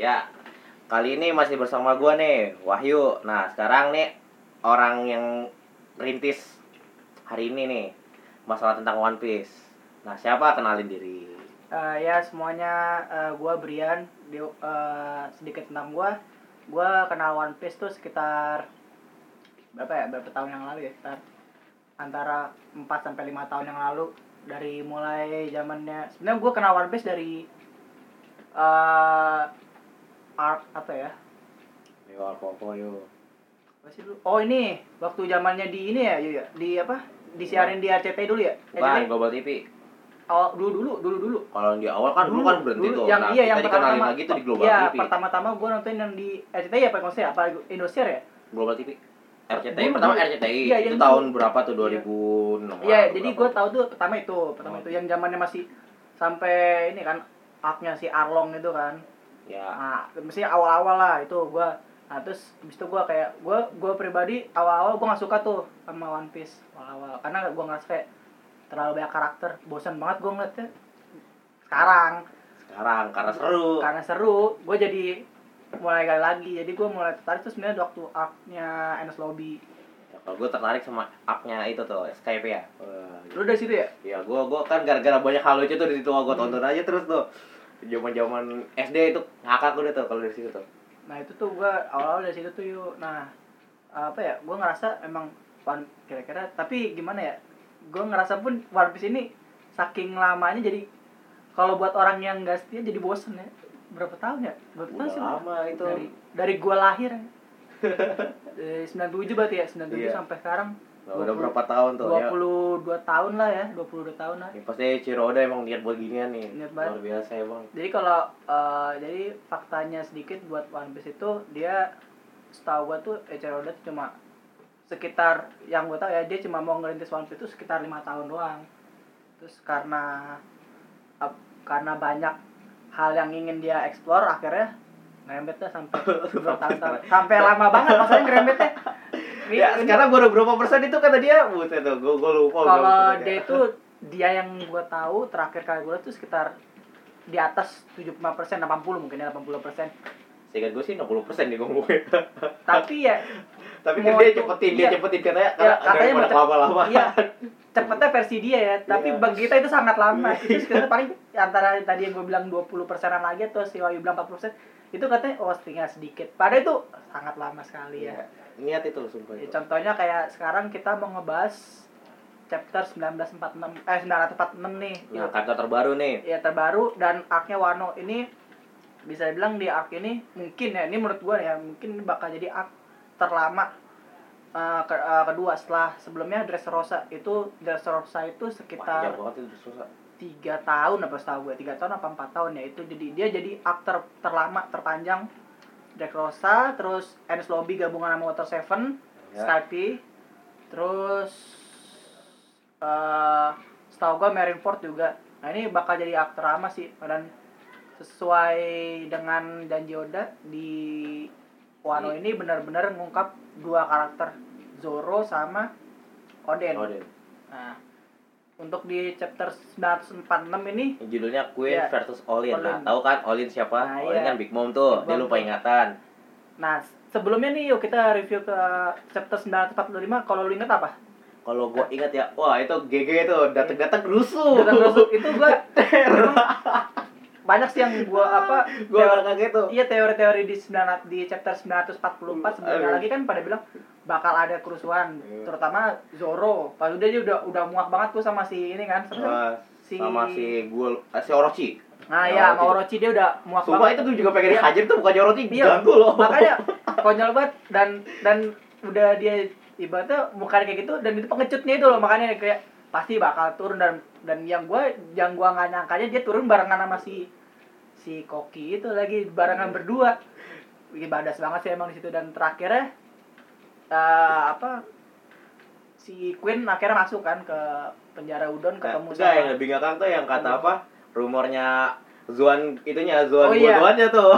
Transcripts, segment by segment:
Ya, kali ini masih bersama gua nih, Wahyu. Nah, sekarang nih orang yang rintis hari ini nih masalah tentang One Piece. Nah, siapa? Kenalin diri? Eh, ya semuanya. Eh, gua Brian. Di, eh, sedikit tentang gua. Gua kenal One Piece tuh sekitar berapa ya? Berapa tahun yang lalu ya? Sekitar antara 4 sampai lima tahun yang lalu. Dari mulai zamannya sebenarnya gua kenal One Piece dari eh arc apa ya Yo, apa-apa yo. apa sih dulu oh ini waktu zamannya di ini ya ya di apa disiarin di RCTI dulu ya Bukan, Global TV. oh dulu dulu dulu dulu Kalau yang di awal kan dulu, kan berhenti dulu, tuh. Yang, nah, iya, yang pertama lagi tuh di Global iya, TV. pertama-tama gue nonton yang di RCTI apa maksudnya apa Indosiar ya? Global TV. RCTI Dulu, pertama dulu. RCTI Iya, itu tahun dulu. berapa tuh? Iya. 2006. Iya, atau jadi gue tahu tuh pertama itu, pertama Oh. itu yang zamannya masih sampai ini kan aknya si Arlong itu kan. Ya, Nah, mesti awal-awal lah itu gue Nah, terus habis itu gue kayak gue gue pribadi awal-awal gue gak suka tuh sama One Piece awal-awal karena gue ngerasa kayak terlalu banyak karakter bosan banget gue ngeliatnya sekarang sekarang karena seru. karena seru gue jadi mulai kali lagi jadi gue mulai tertarik tuh sebenarnya waktu arc-nya Enes Lobby Ya, kalau gue tertarik sama up-nya itu tuh, Skype ya. Wah, lu dari situ ya Ya, gua gua kan gara-gara banyak hal lucu tuh di situ gua Hmm. tonton aja terus tuh. Zaman-zaman SD itu ngakak udah tuh kalau dari situ tuh. nah itu tuh gue awal-awal dari situ tuh yuk nah apa ya gue ngerasa emang One kira-kira tapi gimana ya gue ngerasa pun One Piece ini saking lamanya jadi kalau buat orang yang gak setia jadi bosen ya berapa tahun ya berapa tahun sih lama itu. dari dari gue lahir ya dari 97 berarti ya 97 Iya. sampai sekarang Nah, udah berapa tahun tuh ya? 22 tahun lah ya 22 tahun lah Ini pasti Ciroda emang niat buat ginian nih. Niat banget. Luar biasa emang. Jadi kalau eh, jadi faktanya sedikit buat One Piece itu dia setahu gua tuh Eiichiro Oda tuh cuma sekitar yang gua tahu ya dia cuma mau ngerintis One Piece itu sekitar lima tahun doang. Terus karena ap- karena banyak hal yang ingin dia explore akhirnya ngerembetnya sampai tahun sampai lama banget maksudnya ngerembetnya. Ini- Ya, sekarang gua udah berapa persen itu kata dia? Buset tuh, gua gua lupa. kalau dia itu dia yang gua tahu terakhir kali gua lihat tuh sekitar di atas 75 persen 80 mungkin ya 80 persen Seingat gua sih 60 persen nih ngomongnya. tapi ya Tapi kan dia cepetin, dia iya. cepetin katanya. Ya, katanya mau daripada cep- lama-lama. iya cepetnya versi dia ya tapi Iya. bagi kita itu sangat lama itu sekitar paling antara tadi yang gue bilang 20 persenan lagi atau si Wahyu bilang 40 persen itu katanya oh tinggal sedikit padahal itu sangat lama sekali ya Iya. Niat itu sumpah Ya, contohnya kayak sekarang kita mau ngebahas chapter 1946 eh 946 nih Nah, kata terbaru nih. ya terbaru dan arc-nya Wano ini bisa dibilang di arc ini mungkin ya ini menurut gua ya mungkin ini bakal jadi arc terlama eh, ke- eh, kedua setelah sebelumnya Dressrosa itu Dressrosa itu sekitar banget itu susah. Tiga tahun apa setahu gue tiga tahun apa empat tahun ya itu jadi dia jadi arc ter- terlama terpanjang Dressrosa terus Ernest Lobby gabungan sama Water Seven Ya. Skype terus eh setahu gua Marineford juga nah ini bakal jadi aktor lama sih dan sesuai dengan janji Oda di Wano ini benar-benar ngungkap dua karakter Zoro sama Oden. Oden. Nah, untuk di chapter 946 ini Judulnya Queen Iya. versus Olin. Nah, Olin. tahu kan Olin siapa? Nah, Olin iya. kan Big Mom tuh. Big Dia Mom lupa tuh. ingatan. Nah, sebelumnya nih yuk kita review ke chapter 945 kalau lu inget apa? Kalau gua ingat ya, wah itu GG itu datang-datang rusuh. Kita masuk itu gua banyak sih yang gua apa Gua teori- kaget tuh. Iya teori-teori di 9 di chapter 944 sebelumnya Aduh. lagi kan pada bilang bakal ada kerusuhan Iya. terutama Zoro. Pas udah dia udah udah muak banget tuh sama si ini kan sama, Wah, si sama si gua eh, si Orochi. Nah Ya, Orochi. sama Orochi dia udah muak Sumpah banget. itu tuh juga pengen Iya. dihajar tuh bukan Orochi, Iya. ganggu loh. Makanya konyol banget dan dan udah dia ibaratnya mukanya kayak gitu dan itu pengecutnya itu loh makanya kayak pasti bakal turun dan dan yang gua yang gua nggak nyangkanya dia turun barengan sama si si Koki itu lagi barengan Hmm. berdua bikin badas banget sih emang di situ dan terakhirnya eh, apa si Queen akhirnya masuk kan ke penjara Udon Nah, ketemu enggak yang lebih ngakak tuh yang kata apa? Rumornya Zuan itunya Zuan Oh, iya. bodohannya tuh.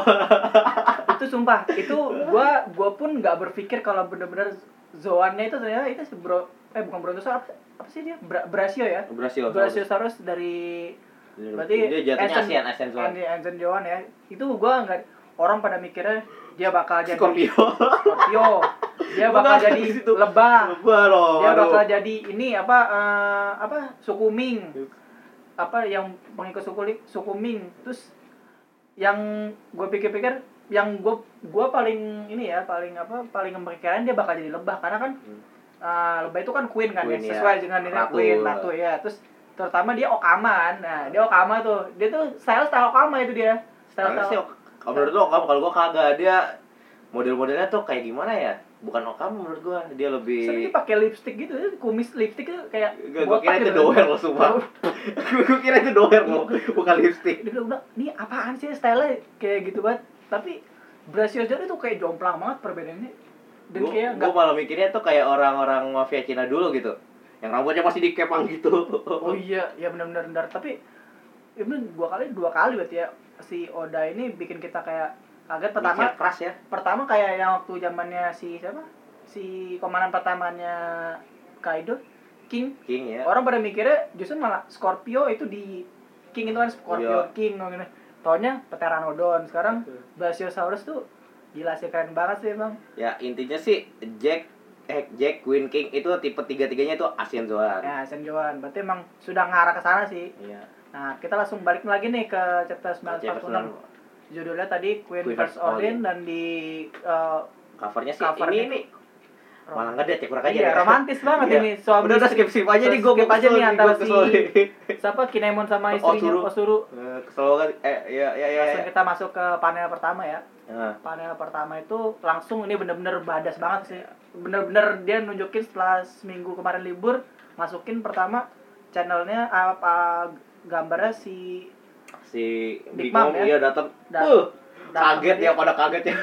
itu sumpah itu gua gua pun nggak berpikir kalau bener-bener Zoannya itu ternyata itu si bro eh bukan Brontosaurus apa, apa sih dia Bra Brasio ya Brasio. Brachiosaurus dari Berarti dia jatuhnya Asian- Zone Andy Anson Joan ya itu gua nggak orang pada mikirnya dia bakal jadi Scorpio Scorpio dia bakal Bukan, jadi di situ. lebah Lebah loh dia aduh. bakal jadi ini apa eh, apa suku Ming apa yang pengikut suku suku Ming terus yang gue pikir-pikir yang gue gue paling ini ya paling apa paling memperkirakan dia bakal jadi lebah karena kan Hmm. eh, lebah itu kan queen kan Queen, ya ya. sesuai dengan ini queen ratu ya terus terutama dia okama kan. nah dia okama tuh dia tuh style style okama itu dia style style kalau menurut lo Okam kalau gua kagak dia model-modelnya tuh kayak gimana ya bukan Okam menurut gua. Dia lebih dia pakai lipstick gitu, kumis lipstick itu kayak Gak, gua kira itu gitu. doer lo sumpah. Gua kira itu doer lo bukan lipstick. Dia bilang, ini apaan sih? Style kayak gitu banget. Tapi Brasios Joe itu kayak jomplang banget perbedaannya. Dan Gua, kayak gua malah mikirnya tuh kayak orang-orang mafia Cina dulu gitu. Yang rambutnya masih dikepang gitu. Oh iya, ya benar-benar. Benar. Tapi ya bener, dua kali dua kali berarti ya. Si Oda ini bikin kita kayak kaget pertama Mikir keras ya pertama kayak yang waktu zamannya si siapa si komandan pertamanya Kaido King King ya orang pada mikirnya justru malah Scorpio itu di King itu kan Scorpio Iya. King gitu. Taunya Pteranodon. Sekarang Brachiosaurus tuh gila sih keren banget sih emang. ya intinya sih Jack eh Jack Queen King itu tipe tiga-tiganya itu Asian Zoan Ya, Senjoan. Berarti emang sudah ngarah ke sana sih. iya Nah, kita langsung balik lagi nih ke chapter Chapter 946. Judulnya tadi Queen, Queen vs. Odin. Dan di uh, covernya sih Covernya ini nih malah nggak deh ya kurang aja Iya, deh. romantis banget Iya. ini. Suami udah udah skip skip aja nih gue skip aja nih antara si siapa Kinemon sama istrinya Osuru. Osuru. kesel banget eh ya ya ya, Langsung ya. kita masuk ke panel pertama ya. Nah, panel pertama itu langsung ini bener-bener badas banget sih bener-bener dia nunjukin setelah seminggu kemarin libur masukin pertama channelnya apa gambarnya si si Big Big Mom Mom ya? ya datang Dat- uh, kaget dia. ya pada kaget ya.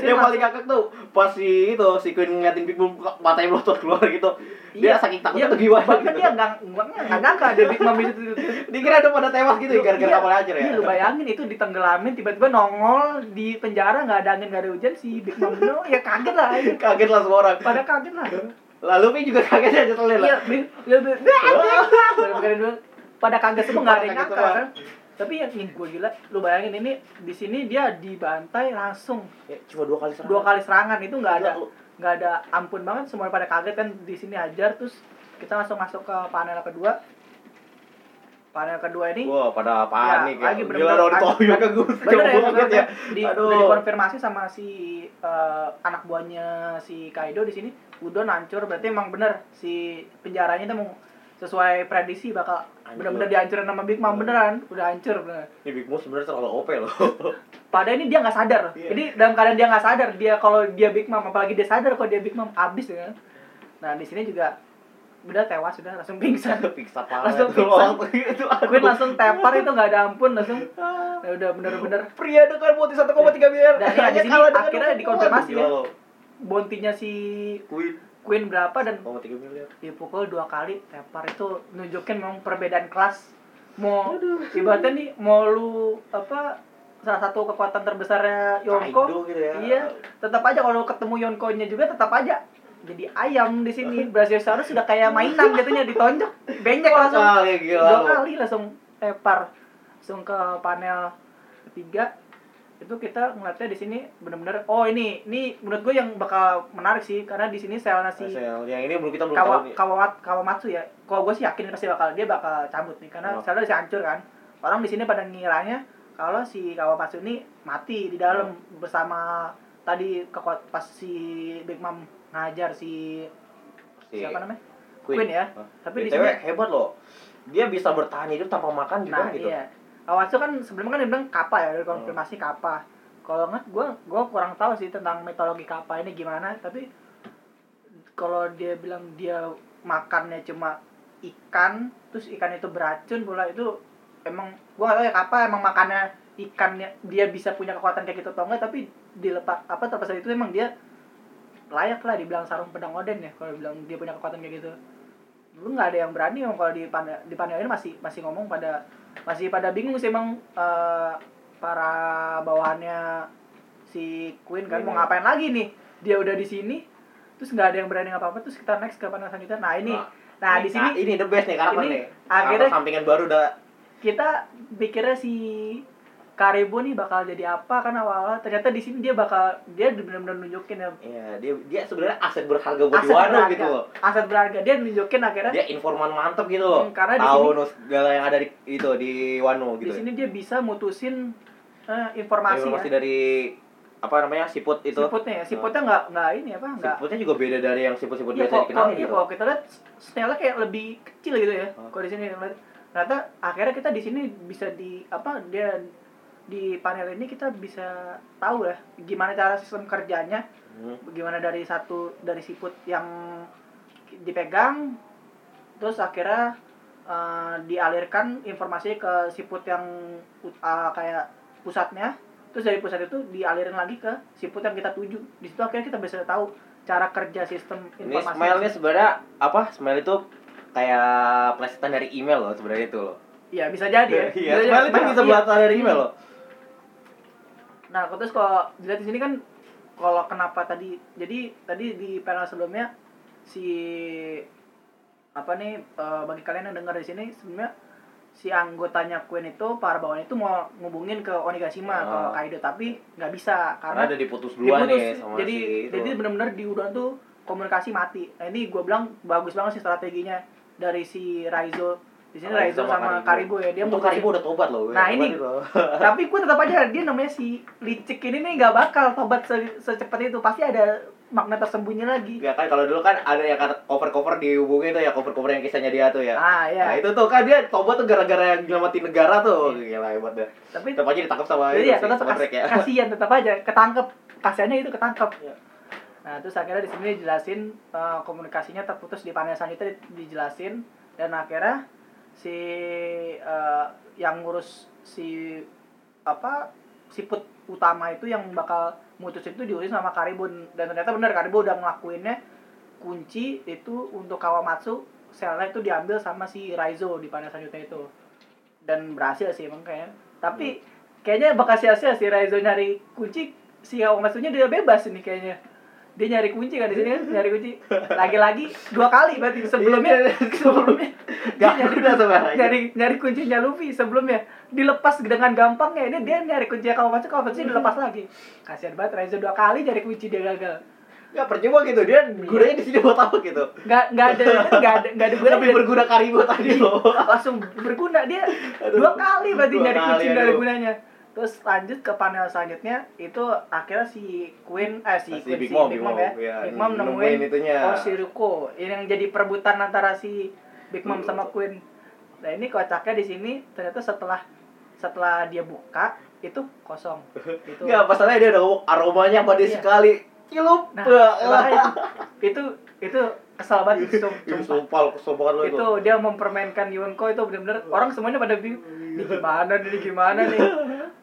Yang paling kaget tuh pas si itu si Queen ngeliatin Big Mom matanya melotot keluar gitu. Dia saking takutnya tuh gimana bahkan gitu. dia nggak nggak nyangka ada Big Mom itu. Dikira ada pada tewas gitu gara-gara Iya, kapal hancur ya. iya, lu bayangin itu ditenggelamin tiba-tiba nongol di penjara nggak ada angin nggak ada hujan si Big Mom itu ya kaget lah ya. kaget lah semua orang. Pada kaget lah. Lalu Mi juga kaget aja iya lah. Iya, pada kaget semua nggak ada yang nyangka tapi yang yang gue gila lu bayangin ini di sini dia dibantai langsung Ya, cuma dua kali serangan dua kali serangan itu nggak ada nggak ada ampun banget semua pada kaget kan di sini hajar terus kita langsung masuk ke panel kedua panel kedua ini Wah, pada apaan nih? Ya, lagi bener-bener gila dong ditoyok ke gue. bener ya, banget bener ya. ya. Di, Aduh. udah dikonfirmasi sama si eh, anak buahnya si Kaido di sini Udon hancur berarti emang bener si penjaranya itu mau sesuai prediksi bakal Hancur. bener-bener dihancurin sama Big Mom beneran udah hancur bener Ini Big Mom sebenarnya terlalu OP loh. padahal ini dia nggak sadar Iya. jadi dalam keadaan dia nggak sadar dia kalau dia Big Mom apalagi dia sadar kalau dia Big Mom abis ya nah di sini juga udah tewas sudah langsung pingsan Pingsan parah. Langsung pingsan. Itu. Queen langsung tepar itu nggak ada ampun langsung ya udah bener-bener Pria dengan bonti 1,3 miliar. Dan ya, di Hanya kalah dengan akhirnya 20. dikonfirmasi ya. bontinya si Queen Queen berapa dan 1,3 miliar. dipukul dua kali tepar. Itu nunjukin memang perbedaan kelas. Mau ibaratnya nih mau lu apa salah satu kekuatan terbesarnya Yonko. Gitu ya. iya tetap aja kalau ketemu Yonko-nya juga tetap aja jadi ayam di sini. Brachiosaurus sudah kayak mainan jatuhnya ditonjok Dua langsung. kali gila dua kali langsung tepar. Langsung ke panel ketiga itu kita ngeliatnya di sini bener-bener oh ini ini menurut gue yang bakal menarik sih karena di sini selnya si Sel, yang ini belum kita belum Kawa, tahu nih. Kawat, Kawamatsu ya. Kalau gue sih yakin pasti bakal dia bakal cabut nih karena Oh. selnya udah hancur kan. Orang di sini pada ngiranya kalau si Kawamatsu ini mati di dalam Oh. bersama tadi kekuat pas si Big Mom ngajar si Si siapa namanya? Queen, Queen ya. Hah? Tapi di sini hebat loh. Dia bisa bertahan hidup tanpa makan juga nah gitu. iya. Kawamatsu kan sebelumnya kan dia bilang kappa ya, udah konfirmasi kappa. Kalau nggak gue gue kurang tahu sih tentang mitologi kappa ini gimana, tapi kalau dia bilang dia makannya cuma ikan terus ikan itu beracun pula itu emang gua gak tahu ya apa emang makannya ikannya dia bisa punya kekuatan kayak gitu atau enggak tapi dilepas apa terlepas dari itu emang dia layak lah dibilang sarung pedang Oden ya kalau bilang dia punya kekuatan kayak gitu lu nggak ada yang berani emang kalau di panel di masih masih ngomong pada masih pada bingung sih emang eh, para bawahannya si Queen kan mau ya. ngapain lagi nih dia udah di sini terus nggak ada yang berani ngapa-apa terus kita next ke panel selanjutnya nah ini Nah, nah di sini ini the best nih karakter ini nih. akhirnya- sampingan baru udah kita pikirnya si Karibo nih bakal jadi apa kan awalnya ternyata di sini dia bakal dia benar-benar nunjukin ya Iya, dia dia sebenarnya aset berharga buat aset di gitu loh. aset berharga dia nunjukin akhirnya Dia informan mantep gitu loh. Hmm, karena di Tahu segala yang ada di itu di Wano di gitu. sini dia bisa mutusin eh, informasi, Informasi ya. dari apa namanya siput itu. siputnya ya siputnya nggak nggak ini apa nggak Siputnya juga beda dari yang siput-siput Iya, biasa kok, dikenal kok, iya, gitu. kalau kita lihat snailnya kayak lebih kecil gitu ya. Oh. Kalau di sini ternyata akhirnya kita di sini bisa di apa dia di panel ini kita bisa tahu ya gimana cara sistem kerjanya, Hmm. bagaimana dari satu dari siput yang dipegang, terus akhirnya eh, dialirkan informasi ke siput yang ah, kayak pusatnya, terus dari pusat itu dialirin lagi ke siput yang kita tuju. Di situ akhirnya kita bisa tahu cara kerja sistem Ini informasi. smile nya sebenarnya apa? Smile itu kayak plesetan dari email loh sebenarnya itu loh. Iya bisa jadi ya. Iya, Bisa bisa iya. buatan dari email loh. Nah, terus kalau dilihat di sini kan kalau kenapa tadi jadi tadi di panel sebelumnya si apa nih eh, bagi kalian yang dengar di sini sebenarnya si anggotanya Queen itu para bawahan itu mau ngubungin ke Onigashima Ah. Kaido tapi nggak bisa Karena karena ada diputus duluan diputus. nih sama jadi si jadi benar-benar di udara tuh komunikasi mati. Nah, ini gue bilang bagus banget sih strateginya dari si Raizo di sini Raizo, sama, Karibo. ya dia Untuk Karibo udah tobat loh. Nah, tobat ini- itu. tapi gue tetap aja dia namanya si licik ini nih nggak bakal tobat se- secepat itu pasti ada makna tersembunyi lagi Ya kan kalau dulu kan ada yang kata cover-cover dihubungin tuh ya cover-cover yang kisahnya dia tuh ya. ah Nah ya itu tuh kan dia tobat tuh gara-gara yang nyelamatin negara tuh. Gila hebat deh. tapi Tetap aja ditangkap sama jadi itu ya sih, tetap sama kas- ya. kasihan tetap aja ketangkep kasihannya itu ketangkep Iya. nah terus akhirnya di sini dijelasin eh, komunikasinya terputus di panel di- dijelasin dan akhirnya si eh, yang ngurus si apa siput utama itu yang bakal mutusin itu diurusin sama Karibun. Dan ternyata benar Karibun udah ngelakuinnya kunci itu untuk Kawamatsu selnya itu diambil sama si Raizo di panel selanjutnya itu. Dan berhasil sih emang kayaknya. Tapi kayaknya bakal sia-sia si Raizo nyari kunci si Kawamatsunya dia bebas ini kayaknya dia nyari kunci kan di sini kan? Nyari kunci. Lagi-lagi dua kali berarti sebelumnya. Sebelumnya. Dia Gak nyari udah sebenarnya. nyari nyari kuncinya Luffy sebelumnya. Dilepas dengan gampangnya. Ini dia nyari kunci Kawamatsu Kawamatsu dilepas lagi. Kasihan banget Raizo dua kali nyari kunci dia gagal. Gak percuma gitu. Dia gunanya di sini buat apa gitu. nggak nggak ada nggak ada nggak ada gunanya Lebih berguna Karibo tadi loh. langsung berguna. Dia dua kali berarti nyari kunci dari gunanya terus lanjut ke panel selanjutnya itu akhirnya si Queen eh si, Si Queen Big si Mom, Big Mom Mom, ya ya, Big Mom nemuin nemuin itunya. Oshiruko ini yang jadi perebutan antara si Big Mom sama Queen nah ini kocaknya di sini ternyata setelah setelah dia buka itu kosong itu Gak masalahnya dia udah ngomong aromanya pada Iya. sekali. Cilup. nah makanya itu itu kesal banget sum- Ih, sumpah Sumpah, sumpah lo itu. itu. dia mempermainkan Yunko itu benar-benar orang semuanya pada bingung ini gimana nih ini gimana nih?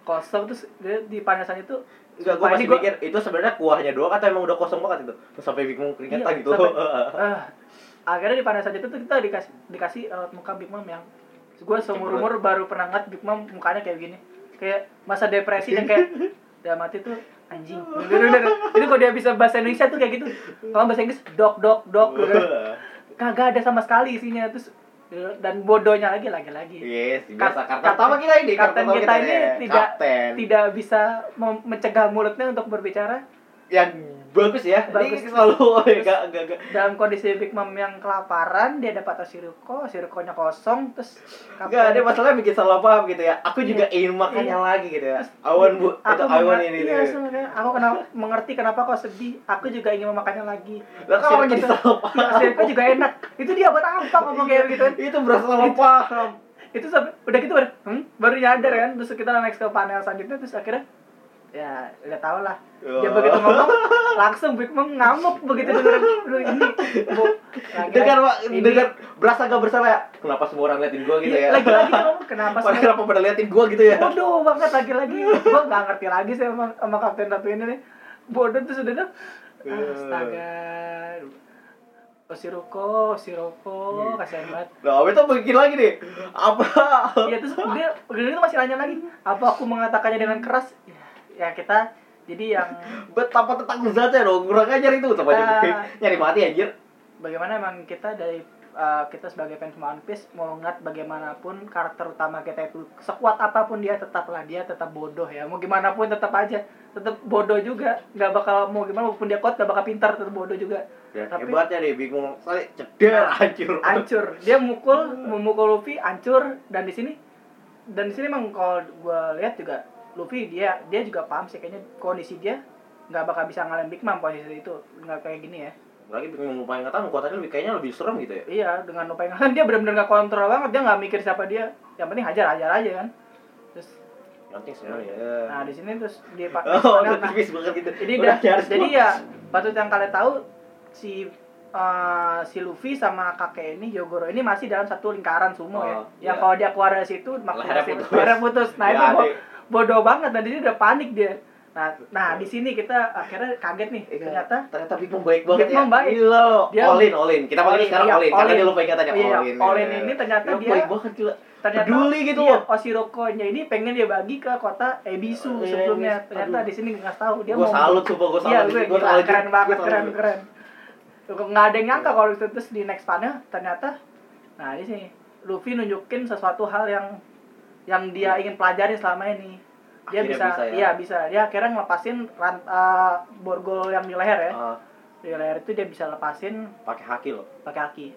Kosong terus dia di panasan itu Enggak, gue masih gua- mikir itu sebenarnya kuahnya doang atau emang udah kosong banget itu. Terus sampai bingung keringetan Iya, gitu. sampai- ah, akhirnya di panasan itu tuh kita dikasih dikasih raut muka Big Mom yang gue seumur umur baru pernah ngeliat Big Mom mukanya kayak gini. Kayak masa depresi yang kayak dalam hati tuh anjing bener-bener itu kalau dia bisa bahasa Indonesia tuh kayak gitu kalau bahasa Inggris dok dok dok kagak ada sama sekali isinya terus dan bodohnya lagi lagi lagi Yes, biasa kartu pertama kita ini. kapten pertama kita ini ya. tidak Kapten. tidak bisa mencegah mulutnya untuk berbicara yang bagus ya. Bagus. Ini selalu enggak enggak enggak. dalam kondisi Big Mom yang kelaparan dia dapat Oshiruko Oshiruko-nya kosong terus Enggak, dia masalahnya bikin salah paham gitu ya. Aku juga ingin makan Iya. lagi gitu ya. Awan bu, itu awan ini iya, nih. sebenarnya aku kenapa mengerti kenapa kau sedih aku juga ingin memakannya lagi Lah orang jadi salah paham. Oshiruko juga enak itu dia buat apa ngomong kayak gitu Itu berasa salah paham. itu sampai udah gitu baru hmm, baru nyadar kan terus kita next ke panel selanjutnya terus akhirnya ya udah tau lah dia Ya. begitu ngomong langsung Big Mom ngamuk begitu denger "Lu ini bu lagi- Dengar Pak, ini- dengar berasa gak bersalah ya. Kenapa semua orang liatin gua gitu Iya, ya? lagi-lagi dia ngomong kenapa semua kenapa pada liatin gua gitu ya? bodoh banget lagi-lagi gua nggak ngerti lagi sih sama, sama kapten satu ini nih bodoh tuh sudah Iya. astaga Osiroko, Osiroko, Hmm. kasihan banget. Nah, itu bikin lagi nih. Apa? Iya terus dia dia tuh masih nanya lagi, apa aku mengatakannya dengan keras? Ya, ya kita jadi yang Betapa tentang zatnya dong, kurang ajar itu sama Ah. nyari mati anjir. bagaimana emang kita dari uh, kita sebagai fans One Piece mau ngeliat bagaimanapun karakter utama kita itu sekuat apa pun dia tetaplah dia tetap bodoh ya mau gimana pun tetap aja tetap bodoh juga nggak bakal mau gimana walaupun dia kuat nggak bakal pintar tetap bodoh juga Dan Tapi- hebatnya deh bingung soalnya ceder hancur. hancur dia mukul memukul Luffy hancur dan di sini dan di sini emang kalau gue lihat juga Luffy dia dia juga paham sih kayaknya kondisi dia nggak bakal bisa ngalahin Big Mom posisi itu nggak kayak gini ya Lagi bingung lupa ingatan kekuatannya lebih kayaknya lebih serem gitu ya. iya dengan lupa ingatan dia benar-benar nggak kontrol banget dia nggak mikir siapa dia yang penting hajar hajar aja kan terus Nanti sebenarnya. nah di sini terus dia pak Oh, nah, udah tipis banget gitu. jadi Udah jadi gua. ya patut yang kalian tahu si eh, si Luffy sama kakek ini Yogoro ini masih dalam satu lingkaran sumo ya. Oh, Yang iya. kalau dia keluar dari situ maksudnya Lehernya putus. putus. Nah, Ya, itu adik. Bodoh banget dan dia udah panik dia. Nah, nah di sini kita akhirnya kaget nih. Eh, Ternyata ternyata Big Mom baik banget Big Mom ya. baik. Gila. Dia- all in, all in. Kita All in, sekarang iya, all in all karena dia lupa ingatannya Iya, all in. all in ya. ini ternyata Dia dia- baik banget gila. ternyata Peduli gitu iya, loh. Oshirokonya ini pengen dia bagi ke kota Ebisu Iya, sebelumnya. Ebisu. Ternyata di sini nggak tahu dia Gua mau salut gua Iya, salut. gue Gua salut. keren banget, keren, keren. Tuh, Nggak ada yang nyangka kalau itu terus di next panel ternyata, nah di sini Luffy nunjukin sesuatu hal yang yang dia ingin pelajari selama ini. Dia Akhirnya bisa, bisa ya? iya bisa. Dia akhirnya ngelepasin rant, eh, borgol yang di leher ya. Ah, Di leher itu dia bisa lepasin pakai haki loh. pakai kaki.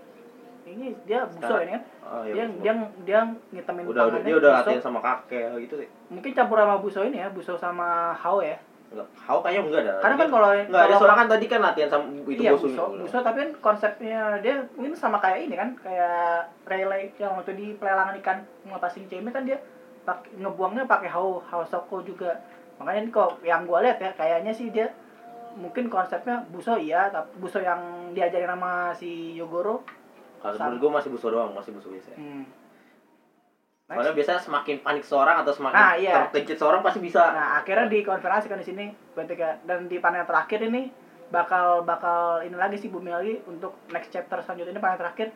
Ini dia buso Sekarang- ini kan. Oh, iya, dia betul. dia dia ngitemin udah udah dia udah buso. latihan sama kakek gitu sih. Mungkin campur sama buso ini ya, buso sama hao ya. Enggak, Hao kayaknya enggak ada. Karena kan kalau enggak ada soalnya kan tadi kan latihan sama itu iya, buso, buso tapi kan konsepnya dia mungkin sama kayak ini kan, kayak relay yang waktu di pelelangan ikan ngelepasin ceme kan dia pak, ngebuangnya pakai hau hau soko juga. Makanya ini kok yang gua lihat ya kayaknya sih dia mungkin konsepnya buso iya, tapi buso yang diajarin sama si Yogoro. Kalau menurut gua masih buso doang, masih buso biasa. Hmm. Soalnya biasanya semakin panik seorang atau semakin Ah, iya. terkencet seorang pasti bisa. Nah, akhirnya dikonfirmasi kan di sini ketika dan di panel terakhir ini bakal bakal ini lagi sih bumi lagi untuk next chapter selanjutnya ini panel terakhir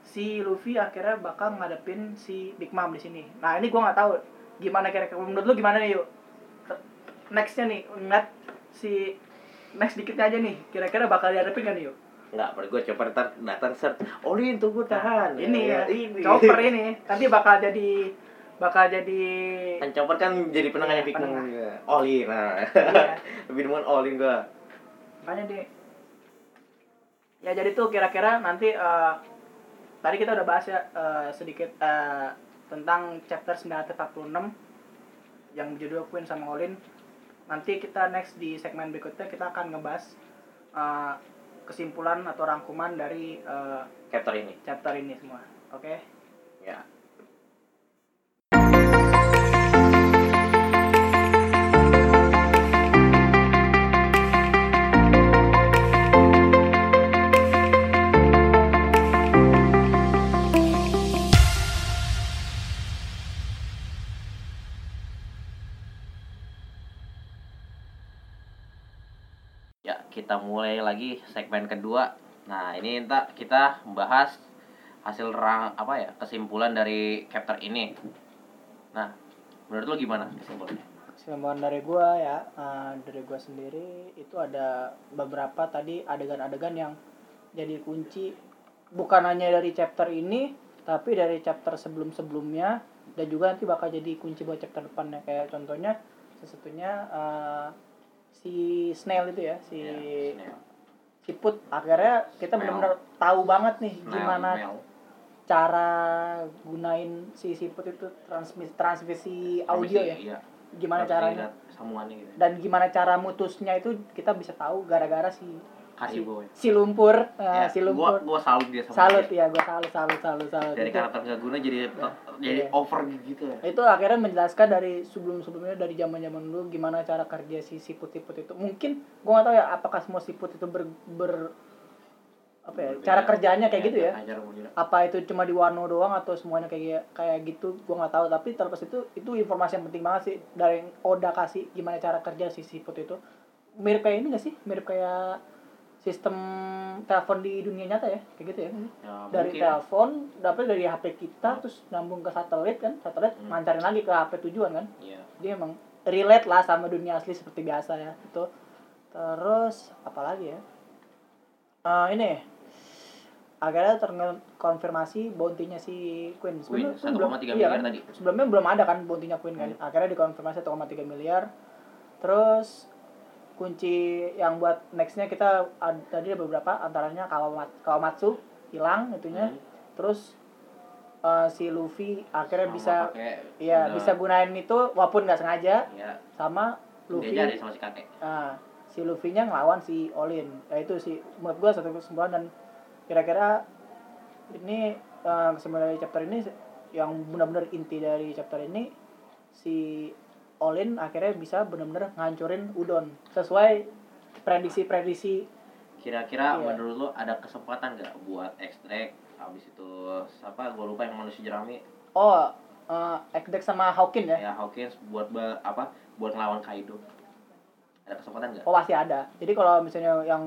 si Luffy akhirnya bakal ngadepin si Big Mom di sini. Nah, ini gua nggak tahu gimana kira-kira menurut lu gimana nih yuk? Nextnya nih ngeliat si next dikitnya aja nih kira-kira bakal dihadapin kan yuk? Enggak, pada gua coba ntar datang set. Olin tunggu tahan. Ini ya, ini. chopper ini nanti bakal jadi bakal jadi Kan chopper kan jadi penengahnya Iya, Mom. penengah. juga. Olin. Nah. Iya. Lebih demen Olin gua. makanya di ya jadi tuh kira-kira nanti eh, tadi kita udah bahas ya eh, sedikit eh, tentang chapter 946 yang berjudul Queen sama Olin nanti kita next di segmen berikutnya kita akan ngebahas eh, kesimpulan atau rangkuman dari eh, Chapter ini. chapter ini semua oke Ya. Ya, kita mulai lagi segmen kedua. Nah, ini entah kita membahas hasil rang apa ya kesimpulan dari chapter ini. Nah, menurut lo gimana kesimpulannya? Kesimpulan dari gua ya, eh, dari gua sendiri itu ada beberapa tadi adegan-adegan yang jadi kunci bukan hanya dari chapter ini, tapi dari chapter sebelum-sebelumnya dan juga nanti bakal jadi kunci buat chapter depannya kayak contohnya sesatunya eh, si Snail itu ya, si Ya, si Put akhirnya kita Snail. benar-benar tahu banget nih Mel, gimana Mel. cara gunain si siput itu transmisi transmisi audio ya Iya. gimana Transmisi caranya gitu. dan gimana cara mutusnya itu kita bisa tahu gara-gara si Kasih boy. si lumpur Ya, eh, si gua lumpur gua salut dia sama salut dia. ya gua salut salut salut salut Dari itu, karakter nggak guna jadi jadi Iya. over gitu ya. itu akhirnya menjelaskan dari sebelum sebelumnya dari zaman zaman dulu gimana cara kerja si siput siput itu mungkin gua nggak tahu ya apakah semua siput itu ber, ber apa ya Berbeda. cara kerjanya kayak gitu ya Cara berbeda. apa itu cuma di Wano doang atau semuanya kayak kayak gitu gua nggak tahu tapi terlepas itu itu informasi yang penting banget sih dari Oda kasih gimana cara kerja si siput itu mirip kayak ini gak sih mirip kayak sistem telepon di dunia nyata ya kayak gitu ya Ya, dari mungkin. telepon dapat dari HP kita terus nyambung ke satelit kan satelit Hmm. mancarin lagi ke HP tujuan kan Iya. dia emang relate lah sama dunia asli seperti biasa ya itu terus apalagi ya Eh ini akhirnya terkonfirmasi bounty-nya si Queen. Queen Sebelumnya kan 1,3 iya miliar kan? tadi. Sebelumnya belum ada kan bounty-nya Queen kan. Hmm. Akhirnya dikonfirmasi 1,3 miliar. Terus kunci yang buat nextnya kita ad- tadi ada beberapa antaranya Kawamat- Kawamatsu hilang itunya. Hmm. Terus eh, si Luffy akhirnya Sama bisa iya udah- bisa gunain itu walaupun nggak sengaja ya sama Luffy sama si kakek Nah, si Luffy-nya ngelawan si Olin. Ya itu sih menurut gua satu kesimpulan dan kira-kira ini eh, kesimpulan dari chapter ini yang benar-benar inti dari chapter ini si Olin akhirnya bisa benar-benar ngancurin Udon sesuai prediksi-prediksi kira-kira Iya. menurut lo ada kesempatan nggak buat ekstrak habis itu apa gue lupa yang manusia jerami oh eh Ekdex sama Hawkin ya. ya Hawkins buat ba- apa buat ngelawan Kaido ada kesempatan nggak Oh pasti ada. Jadi kalau misalnya yang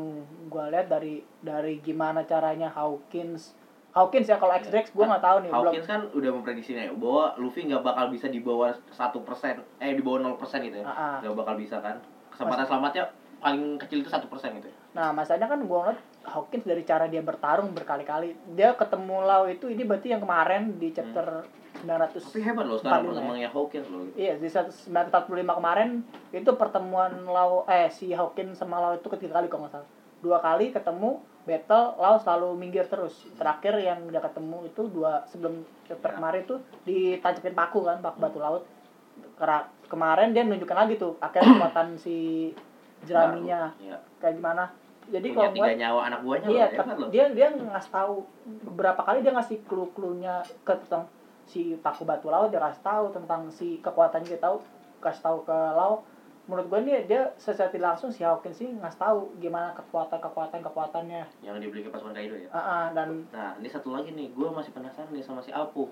gua lihat dari dari gimana caranya Hawkins Hawkins ya kalau Iya. X-Dex gua nggak tahu nih belum Hawkins kan udah memprediksinya bahwa Luffy nggak bakal bisa di bawah satu persen eh di bawah 0% gitu ya Ah, ah. nggak bakal bisa kan kesempatan selamatnya paling kecil itu satu persen gitu ya. Nah, masalahnya kan gue ngeliat Hawkins dari cara dia bertarung berkali-kali. Dia ketemu Lau itu, ini berarti yang kemarin di chapter 900. tapi hebat loh sekarang 45 ya. perkembangannya Hawkins loh Iya, di 945 kemarin itu pertemuan Lau eh si Hawkins sama Lau itu ketiga kali kalau nggak salah. Dua kali ketemu battle Lau selalu minggir terus. Terakhir yang udah ketemu itu dua sebelum chapter Ya. kemarin itu ditancepin paku kan, paku batu laut. Kera- kemarin dia nunjukkan lagi tuh akhirnya kekuatan si jeraminya. Iya. kayak gimana. Jadi punya kalau tiga gua- nyawa anak buahnya iya loh loh dia dia ngasih tahu beberapa kali dia ngasih clue-cluenya ke tentang si paku batu laut dia kasih tahu tentang si kekuatannya dia tahu kasih tahu ke laut menurut gue nih dia secara tidak langsung si Hawkins sih ngasih tahu gimana kekuatan kekuatan kekuatannya. Yang dibeli ke pasukan Kaido ya? Ah, ah, dan nah ini satu lagi nih gue masih penasaran nih sama si Apu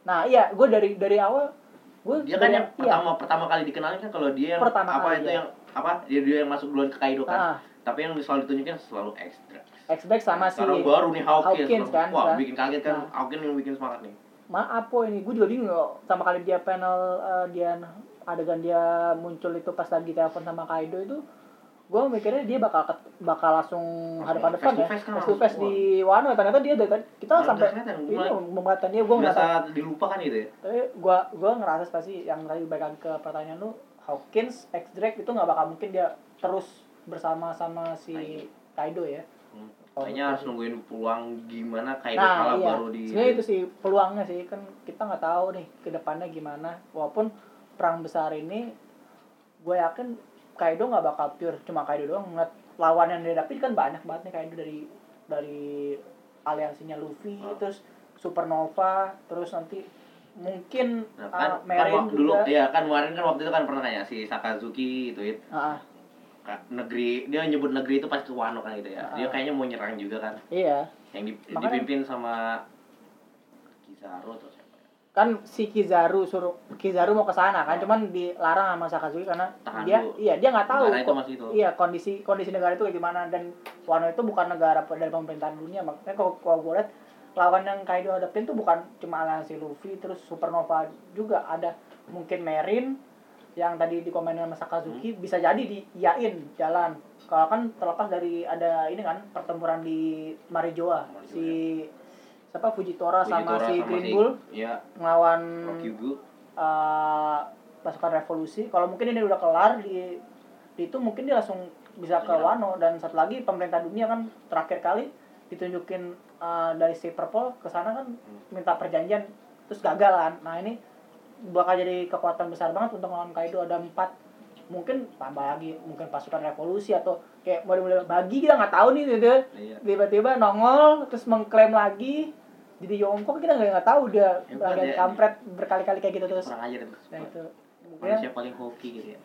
nah iya gue dari dari awal gue dia kan yang iya, pertama pertama kali dikenalin kan kalau dia yang Pertama apa kali, itu ya. yang apa dia dia yang masuk duluan ke Kaido kan. Ah, tapi yang selalu ditunjukin selalu ekstra X-Back sama si sekarang baru nih Hawkins, Hawkins kan, wah kan? bikin kaget kan Nah. Hawkins yang bikin semangat nih maaf po ini? Gue juga bingung loh. Sama kali dia panel eh, dia adegan dia muncul itu pas lagi telepon sama Kaido itu gue mikirnya dia bakal bakal langsung hadapan depan ya. face kan to face di Wano. Ternyata dia dari kita Malah sampai mulai- membatalkan dia gue nggak tahu berasa dilupakan gitu ya? Tapi gue gue ngerasa pasti yang tadi lagi ke pertanyaan lu Hawkins X Drake itu nggak bakal mungkin dia terus bersama sama si Kaido ya. Hmm. Oh, kayaknya harus nungguin peluang gimana Kaido Nah kalah iya, baru di sebenarnya itu sih peluangnya sih kan kita nggak tahu nih ke depannya gimana. Walaupun perang besar ini, gue yakin Kaido nggak bakal pure cuma Kaido doang. Ngeliat lawan yang dia dapet kan banyak banget nih Kaido dari dari aliansinya Luffy, Ah. terus Supernova, terus nanti mungkin Nah, uh, kan, kan Merin wak- dulu juga. ya kan kemarin kan waktu itu kan pernah nanya si Sakazuki itu ah, ka- negeri dia nyebut negeri itu pas ke Wano kan gitu ya dia Ah. kayaknya mau nyerang juga kan iya, yang di- Makanya- dipimpin sama Kizaru atau siapa ya? kan si Kizaru suruh Kizaru mau ke sana kan, Ah. cuman dilarang sama Sakazuki karena Tahan dia dulu. iya dia nggak tahu Negara itu masih itu Iya kondisi kondisi negara itu kayak gimana dan Wano itu bukan negara dari pemerintahan dunia makanya kalau kalau gue lihat lawan yang Kaido hadapin tuh bukan cuma aliansi Luffy terus Supernova juga ada mungkin Merin yang tadi dikomenin sama Sakazuki Hmm. bisa jadi diiyain jalan. Kalau kan terlepas dari ada ini kan pertempuran di Marijoa si siapa Fujitora, sama Fujitora si Green Bull ya. ngelawan eh, pasukan revolusi. Kalau mungkin ini udah kelar di, di itu mungkin dia langsung bisa ke Iya. Wano. Dan satu lagi pemerintah dunia kan terakhir kali ditunjukin eh, dari si Purple ke sana kan Hmm. minta perjanjian terus gagal kan. Nah ini bakal jadi kekuatan besar banget untuk melawan Kaido. Ada empat mungkin tambah lagi mungkin pasukan revolusi atau kayak model-model bagi kita nggak tahu nih gitu. Iya. Tiba-tiba nongol terus mengklaim lagi jadi Yongko kita nggak nggak tahu dia bagian ya. kampret berkali-kali kayak gitu terus. Kurang itu nah itu. Mungkin manusia paling hoki gitu ya.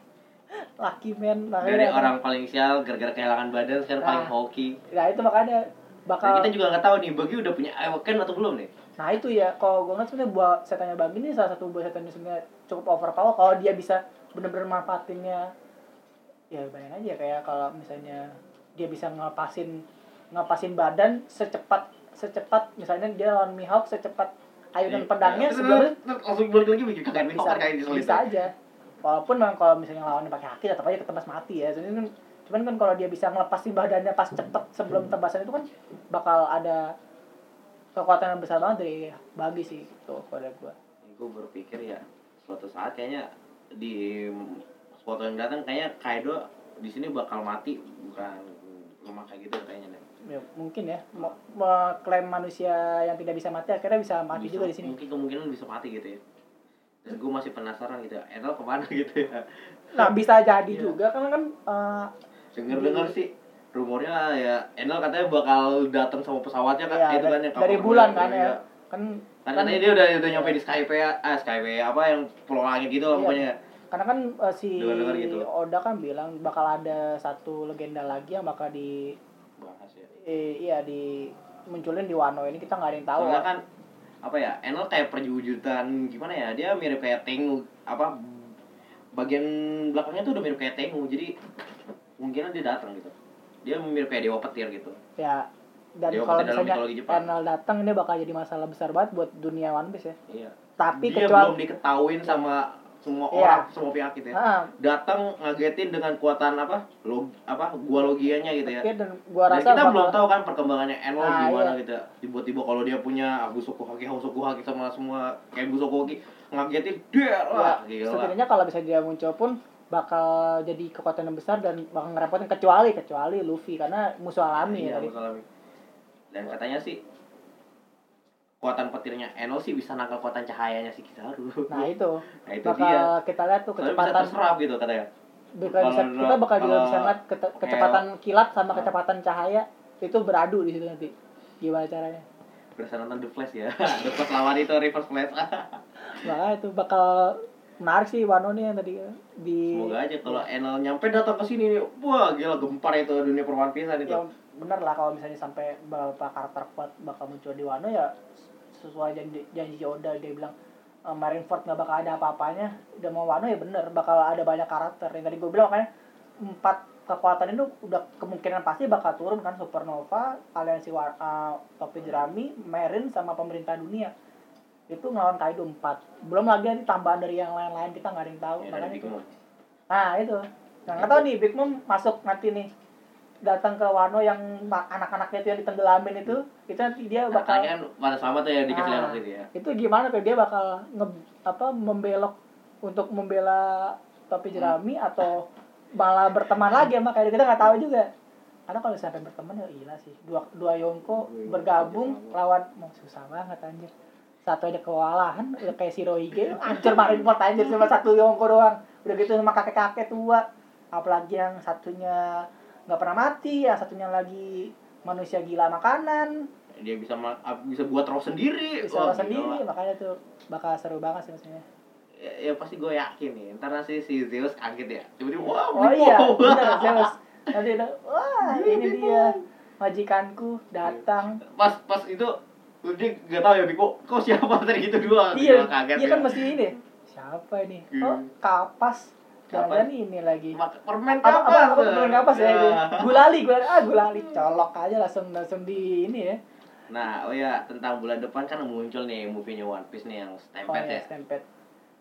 Lucky man dari makanya orang paling sial gara-gara kehilangan badan sekarang Nah. paling hoki. Nah itu makanya bakal kita juga nggak tahu nih Bagi udah punya Awaken atau belum nih nah itu ya kalau gue ngeliat sebenarnya buat setannya Bagi ini salah satu buat setan yang sebenarnya cukup overpower kalau dia bisa bener-bener manfaatinnya ya bayangin aja. Kayak kalau misalnya dia bisa ngelepasin ngelepasin badan secepat secepat misalnya dia lawan Mihawk secepat ayunan Iya. pedangnya sebelumnya terus langsung balik lagi bikin bisa kan kayak diselip bisa aja. Walaupun memang kalau misalnya lawannya pakai haki tetap aja ketebas mati ya. Jadi kan cuman kan kalau dia bisa ngelepasin badannya pas cepet sebelum tebasan itu kan bakal ada kekuatan yang besar banget dari bagi sih tuh pada gua gue berpikir ya suatu saat kayaknya di suatu yang datang kayaknya Kaido di sini bakal mati bukan lemah kayak gitu kayaknya deh. ya, mungkin ya mau mengklaim manusia yang tidak bisa mati akhirnya bisa mati Bisa- juga di sini Mungkin kemungkinan bisa mati gitu ya. Dan gue masih penasaran gitu ya. Enel ke mana gitu ya. nah bisa jadi Iya. juga karena kan eh, Dengar dengar sih rumornya ya Enel katanya bakal datang sama pesawatnya kan ya, itu kan yang dari bulan kan iya. ya kan Kan katanya dia udah udah nyampe di Skype ah Skype apa yang pulau langit gitu lah Iya. pokoknya. karena kan eh, si Dengar-dengar gitu. Oda kan bilang bakal ada satu legenda lagi yang bakal di Bahas ya. eh, iya di munculin di Wano ini kita nggak ada yang tahu Soalnya kan apa ya Enel kayak perwujudan gimana ya dia mirip kayak Tengu apa bagian belakangnya tuh udah mirip kayak Tengu jadi mungkin dia datang gitu dia mirip kayak dewa petir gitu. Ya dan Dewa kalau misalnya. Enel datang ini bakal jadi masalah besar banget buat dunia One Piece ya. Iya. Tapi dia kecuali belum diketahuin sama semua Iya. orang semua pihak gitu ya. Ah, datang ngagetin dengan kuatan apa? Log apa? Gua logianya gitu ya. Oke, dan gua dan rasa kita bakal- belum tahu kan perkembangannya Enel Ah, gimana iya. gitu tiba-tiba kalau dia punya Abusoku Haki Hosoku Haki sama semua kayak Busoku Haki ngagetin dia ya, wah gila. setidaknya kalau bisa dia muncul pun bakal jadi kekuatan yang besar dan bakal ngerepotin kecuali kecuali Luffy karena musuh alami Iya, ya tadi. musuh alami. dan katanya sih kekuatan petirnya Enel sih bisa nangkal kekuatan cahayanya si Kizaru. Nah itu. Nah itu bakal dia. kita lihat tuh soalnya bisa kecepatan terserap gitu katanya. Bakal bisa kita bakal juga bisa ngeliat kete- kecepatan kilat sama kecepatan cahaya itu beradu di situ nanti. Gimana caranya? Berasa nonton The Flash ya. The Flash lawan itu Reverse Flash. Makanya itu bakal menarik sih Wano nih yang tadi di semoga aja kalau Enel nyampe datang ke sini wah gila gempar itu dunia per One Piece-an itu. Yang bener lah kalau misalnya sampai beberapa karakter kuat bakal muncul di Wano ya sesuai janji janji Oda dia bilang e, Marineford nggak bakal ada apa-apanya. Udah mau Wano ya bener bakal ada banyak karakter. Yang tadi gue bilang makanya empat kekuatan itu udah kemungkinan pasti bakal turun kan Supernova aliansi Wa- uh, topi jerami Marin sama pemerintah dunia itu ngelawan Kaido empat. Belum lagi nanti tambahan dari yang lain-lain kita nggak ada yang tahu. Ya, makanya Big itu Mom. Nah itu. Nah nggak tahu nih Big Mom masuk nanti nih. Datang ke Wano yang anak-anaknya itu yang ditenggelamin itu itu nanti dia Nah, bakal kan pada sama tuh ya dikasih Ah. anak itu ya. itu gimana tuh? Dia bakal nge, apa membelok untuk membela topi jerami atau malah berteman lagi sama kayak kita nggak tahu juga. Karena kalau sampai berteman ya gila sih. Dua dua Yonko bergabung lawan mau susah banget anjir satu aja kewalahan udah kayak si Rohige hancur Marineford anjir cuma satu Yonko doang. Udah gitu sama kakek-kakek tua. Apalagi yang satunya nggak pernah mati yang satunya lagi manusia gila makanan. Dia bisa ma- bisa buat roh sendiri. Bisa lo sendiri gila. makanya tuh bakal seru banget sih maksudnya. Ya, ya pasti gue yakin nih ntar nanti si Zeus kaget ya. Tiba-tiba wah oh iya bener Zeus. Nanti wah ini dia. Majikanku datang. Pas pas itu dia gak tahu ya Big Mom kok siapa? Tadi gitu doang iya kaget iya ya. kan mesti ini. Siapa ini? Oh Hmm. kapas. Kapas. jangan ini lagi. Permen apa apa kapas? apa beneran kapas ya itu? Ya. gulali gulali. Ah gulali. Colok aja langsung langsung di ini ya. Nah oh ya tentang bulan depan kan muncul nih movie-nya One Piece nih yang oh Stampede ya. Ya stempet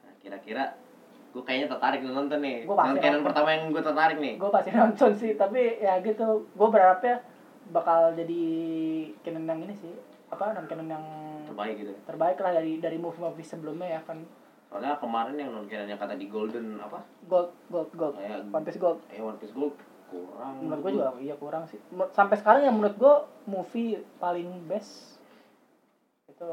nah, kira-kira gue kayaknya tertarik nonton nih. Gua pasti nonton. pertama yang gue tertarik nih. Gue pasti nonton sih tapi ya gitu gue berharapnya bakal jadi canon yang ini sih apa non canon yang terbaik gitu terbaik lah dari dari movie movie sebelumnya ya kan. Soalnya kemarin yang non canon yang kata di Golden apa? Gold gold gold. Kayak One Piece gold. Eh One Piece Gold kurang. Menurut gue juga iya kurang sih. Sampai sekarang yang menurut gue movie paling best itu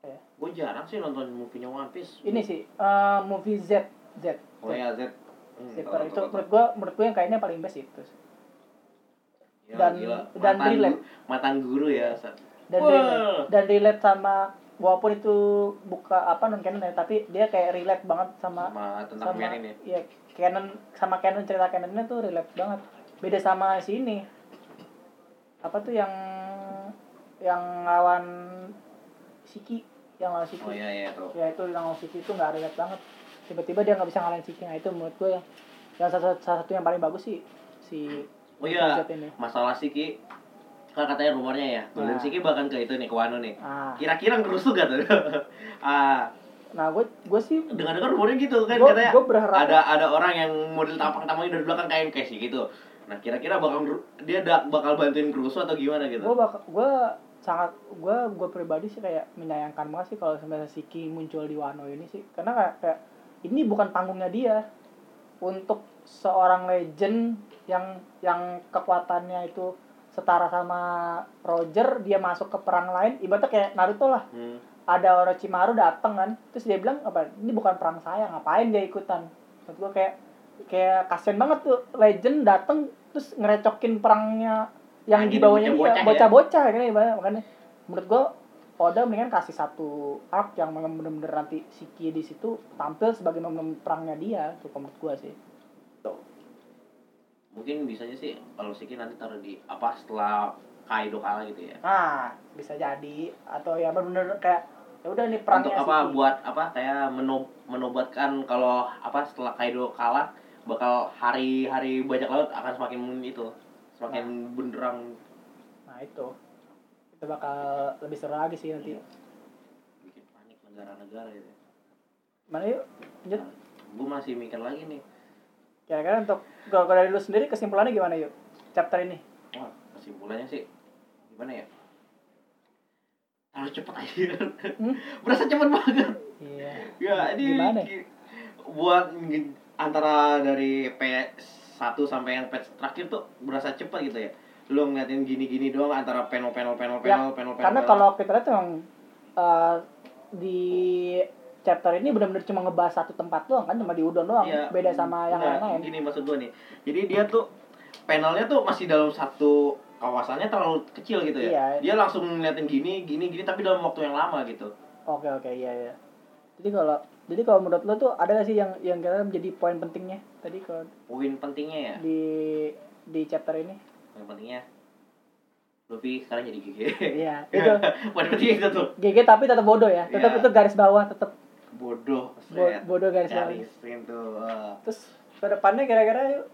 ya. Gue jarang sih nonton movie-nya One Piece. Ini sih eh, movie Z Z. Oh ya Z. Hmm, Zipper itu menurut gue menurut gue yang kayaknya paling best itu Ya, dan- gila. dan Mantan relate. gu- mantan guru ya Sat. Dan Wah. relate, dan relate sama walaupun itu buka apa non canon ya tapi dia kayak relate banget sama sama tentang sama Merin ya? ya canon sama canon cerita canonnya tuh relate banget. Beda sama si ini. Apa tuh yang yang lawan Siki? Yang lawan Siki. Oh iya iya tuh. Ya itu yang lawan Siki itu nggak relate banget. Tiba-tiba dia nggak bisa ngalahin Siki. Nah itu menurut gue yang yang salah, salah satu yang paling bagus sih si oh iya. Ini. Masalah Siki kan katanya rumornya ya Golden Nah. Siki bahkan ke itu nih ke Wano nih. Ah. Kira-kira ngerusuk gak tuh? Ah. Nah gue gue sih dengar-dengar rumornya gitu kan gue katanya gue berharap ada ada orang yang model tampang-tampangnya dari belakang kayak kayak sih gitu. Nah kira-kira bakal dia da- bakal bantuin Crusoe atau gimana gitu? Gue bakal gue sangat gue gue pribadi sih kayak menyayangkan banget sih kalau sebenarnya Siki muncul di Wano ini sih. Karena kayak, kayak ini bukan panggungnya dia. Untuk seorang legend yang yang kekuatannya itu setara sama Roger dia masuk ke perang lain ibaratnya kayak Naruto lah. Hmm. ada Orochimaru dateng kan terus dia bilang apa ini bukan perang saya ngapain dia ikutan? Menurut gua kayak kayak kasian banget tuh legend dateng terus ngerecokin perangnya yang Nah, di jadi bawahnya dia bocah-bocah ya. bocah-bocah kan ibaratnya. Makanya menurut gua Oda mendingan kasih satu arc yang memang bener-bener nanti Shiki di situ tampil sebagai memang perangnya dia tuh menurut gua sih Mungkin bisa aja sih kalau Siki nanti taruh di apa setelah Kaido kalah gitu ya. nah bisa jadi atau ya bener-bener kayak ya udah nih Untuk perangnya apa Shiki. buat apa kayak menob menobatkan kalau apa setelah Kaido kalah bakal hari-hari bajak laut akan semakin itu semakin benderang nah itu itu bakal lebih seru lagi sih nanti bikin panik negara-negara gitu. mana yuk lanjut Gue masih mikir lagi nih. Kira-kira untuk kalau dari lu sendiri kesimpulannya gimana yuk chapter ini Wah, kesimpulannya sih gimana ya? Terlalu cepet aja. Hmm? Berasa cepet banget. iya Ya, ini Gimana? buat antara dari P1 sampai yang patch terakhir tuh berasa cepat gitu ya. Lu ngeliatin gini-gini doang antara panel panel panel Ya, panel panel panel. karena panel. kalau kita lihat emang eh, di chapter ini benar-benar cuma ngebahas satu tempat doang kan cuma di udon doang Iya, beda sama yang enggak, lain-lain Gini maksud gua nih. Jadi dia tuh panelnya tuh masih dalam satu kawasannya terlalu kecil gitu ya. Iya. Dia langsung ngeliatin gini, gini, gini tapi dalam waktu yang lama gitu. oke oke iya iya jadi kalau jadi kalau menurut lu tuh ada gak sih yang yang kira menjadi poin pentingnya tadi kalau Poin pentingnya ya, di di chapter ini poin pentingnya Luffy sekarang jadi GG. iya itu pentingnya itu tuh. GG tapi tetap bodoh ya tetap Iya. itu garis bawah tetap Bodoh. bo- bodoh garis screen tuh. Wah. terus ke depannya kira-kira yuk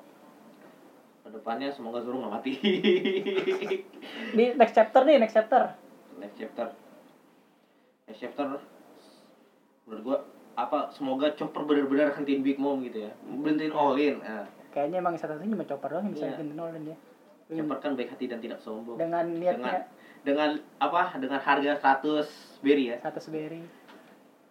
Ke depannya semoga Zoro nggak mati. di next chapter nih next chapter Next chapter. Next chapter. Menurut gua apa semoga Chopper benar-benar hentiin Big Mom gitu ya. Berhentiin all in. Nah, kayaknya emang satu-satunya cuma chopper doang yang bisa Iya. bikin Nolan ya Chopper kan baik hati dan tidak sombong. dengan niatnya dengan apa? Dengan harga 100 berry ya. satu seberi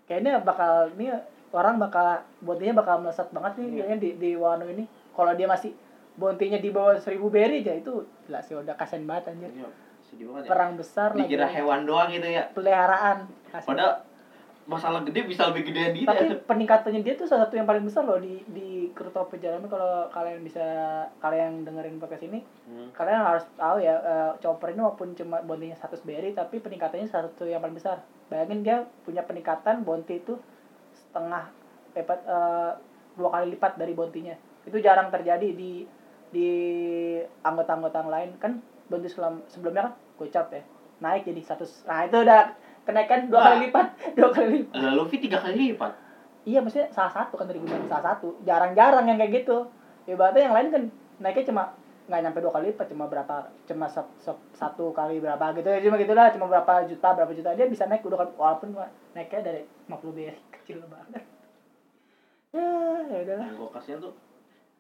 kayaknya bakal ini orang bakal bontinya bakal melesat banget nih Iya. kayaknya di di Wano ini kalau dia masih bontinya di bawah seribu berry aja itu gila sih udah kasian banget anjir Iya, sedih banget ya. perang besar lagi Dikira hewan doang gitu ya. peliharaan Kasian. Padahal masalah gede bisa lebih gedean dia. tapi peningkatannya dia tuh salah satu yang paling besar loh di di Keruto Perjalanan kalau kalian bisa kalian yang dengerin podcast ini Hmm. kalian harus tahu ya eh, Chopper ini walaupun cuma bontinya 100 berry tapi peningkatannya salah satu yang paling besar bayangin dia punya peningkatan bonti itu setengah lipat eh, dua kali lipat dari bontinya itu jarang terjadi di di anggota-anggota yang lain. Kan bonti selam, sebelumnya kan gocap ya naik jadi 100 nah itu udah kenaikan dua kali lipat dua kali lipat. Lah Luffy tiga kali lipat. iya maksudnya salah satu kan dari gue salah satu. Jarang-jarang yang kayak gitu. Ibaratnya yang lain kan naiknya cuma nggak nyampe dua kali lipat cuma berapa cuma se- se- satu kali berapa gitu ya cuma gitulah cuma berapa juta berapa juta dia bisa naik dua kali walaupun naiknya dari 50 BR kecil banget ya ya udahlah gue kasihan tuh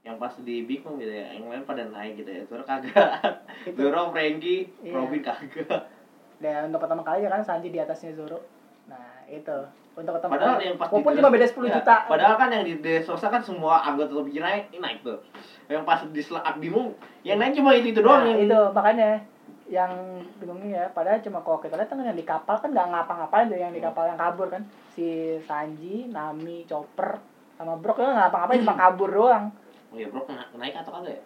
yang pas di Big Mom gitu ya, yang lain pada naik gitu ya. Zoro kagak. Zoro, Frankie, Iya. Robin kagak. dan untuk pertama kali ya kan Sanji di atasnya Zoro itu untuk pertama Padahal yang pas walaupun cuma beda 10 ya, juta Padahal kan yang di Dressrosa kan semua anggota lebih naik, ini naik tuh. Yang pas di Selak Bimung, yang naik cuma itu, itu doang. Nah, yang- itu makanya yang bingungnya ya padahal cuma kalau kita lihat kan yang di kapal kan nggak ngapa-ngapain tuh yang di Hmm. kapal yang kabur kan si Sanji, Nami, Chopper sama Brock kan nggak ngapa-ngapain cuma kabur doang Oh iya, bro, kena- naik atau kagak ya?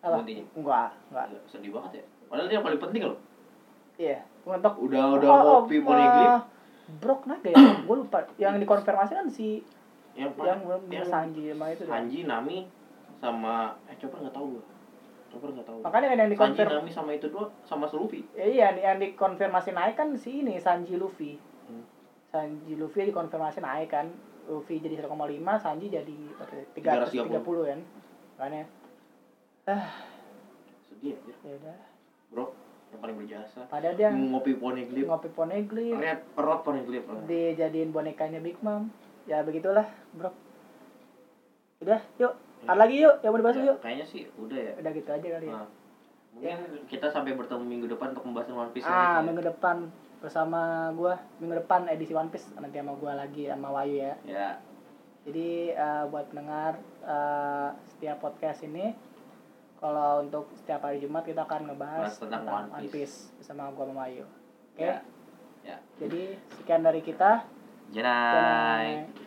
apa enggak enggak sedih banget ya. Padahal dia yang paling penting loh. iya untuk Udah udah Oh, kopi oh, Poneglyph. Brock naik gak ya gue lupa yang dikonfirmasi kan si yang yang yang yang Sanji sama itu deh Sanji, Nami sama eh Chopper nggak tahu gua. Chopper nggak tahu. makanya yang Sanji, dikonfirm Nami sama itu dua sama Luffy. Ya, iya yang dikonfirmasi naik kan si ini Sanji Luffy Hmm. Sanji Luffy dikonfirmasi naik kan Luffy jadi 1,5 Sanji jadi berapa ya? 330. 330 kan makanya Sedih aja. ya udah Bro, yang paling berjasa. padahal dia Ngopi Poneglyph. ngopi poneglyph Lihat perut Poneglyph. dijadiin bonekanya Big Mom ya begitulah bro udah yuk ada lagi yuk yang mau dibahas Ya, yuk Kayaknya sih udah ya. udah gitu aja kali ya Nah, Mungkin kita sampai bertemu minggu depan untuk membahas One Piece ah lagi. minggu depan bersama gua minggu depan edisi One Piece nanti sama gua lagi sama Wayu ya Ya. jadi eh, buat pendengar eh, setiap podcast ini kalau untuk setiap hari Jumat kita akan ngebahas Bahas tentang One Piece. bersama gua sama Wayu oke Ya. Ya. jadi sekian dari kita Janai. Bye.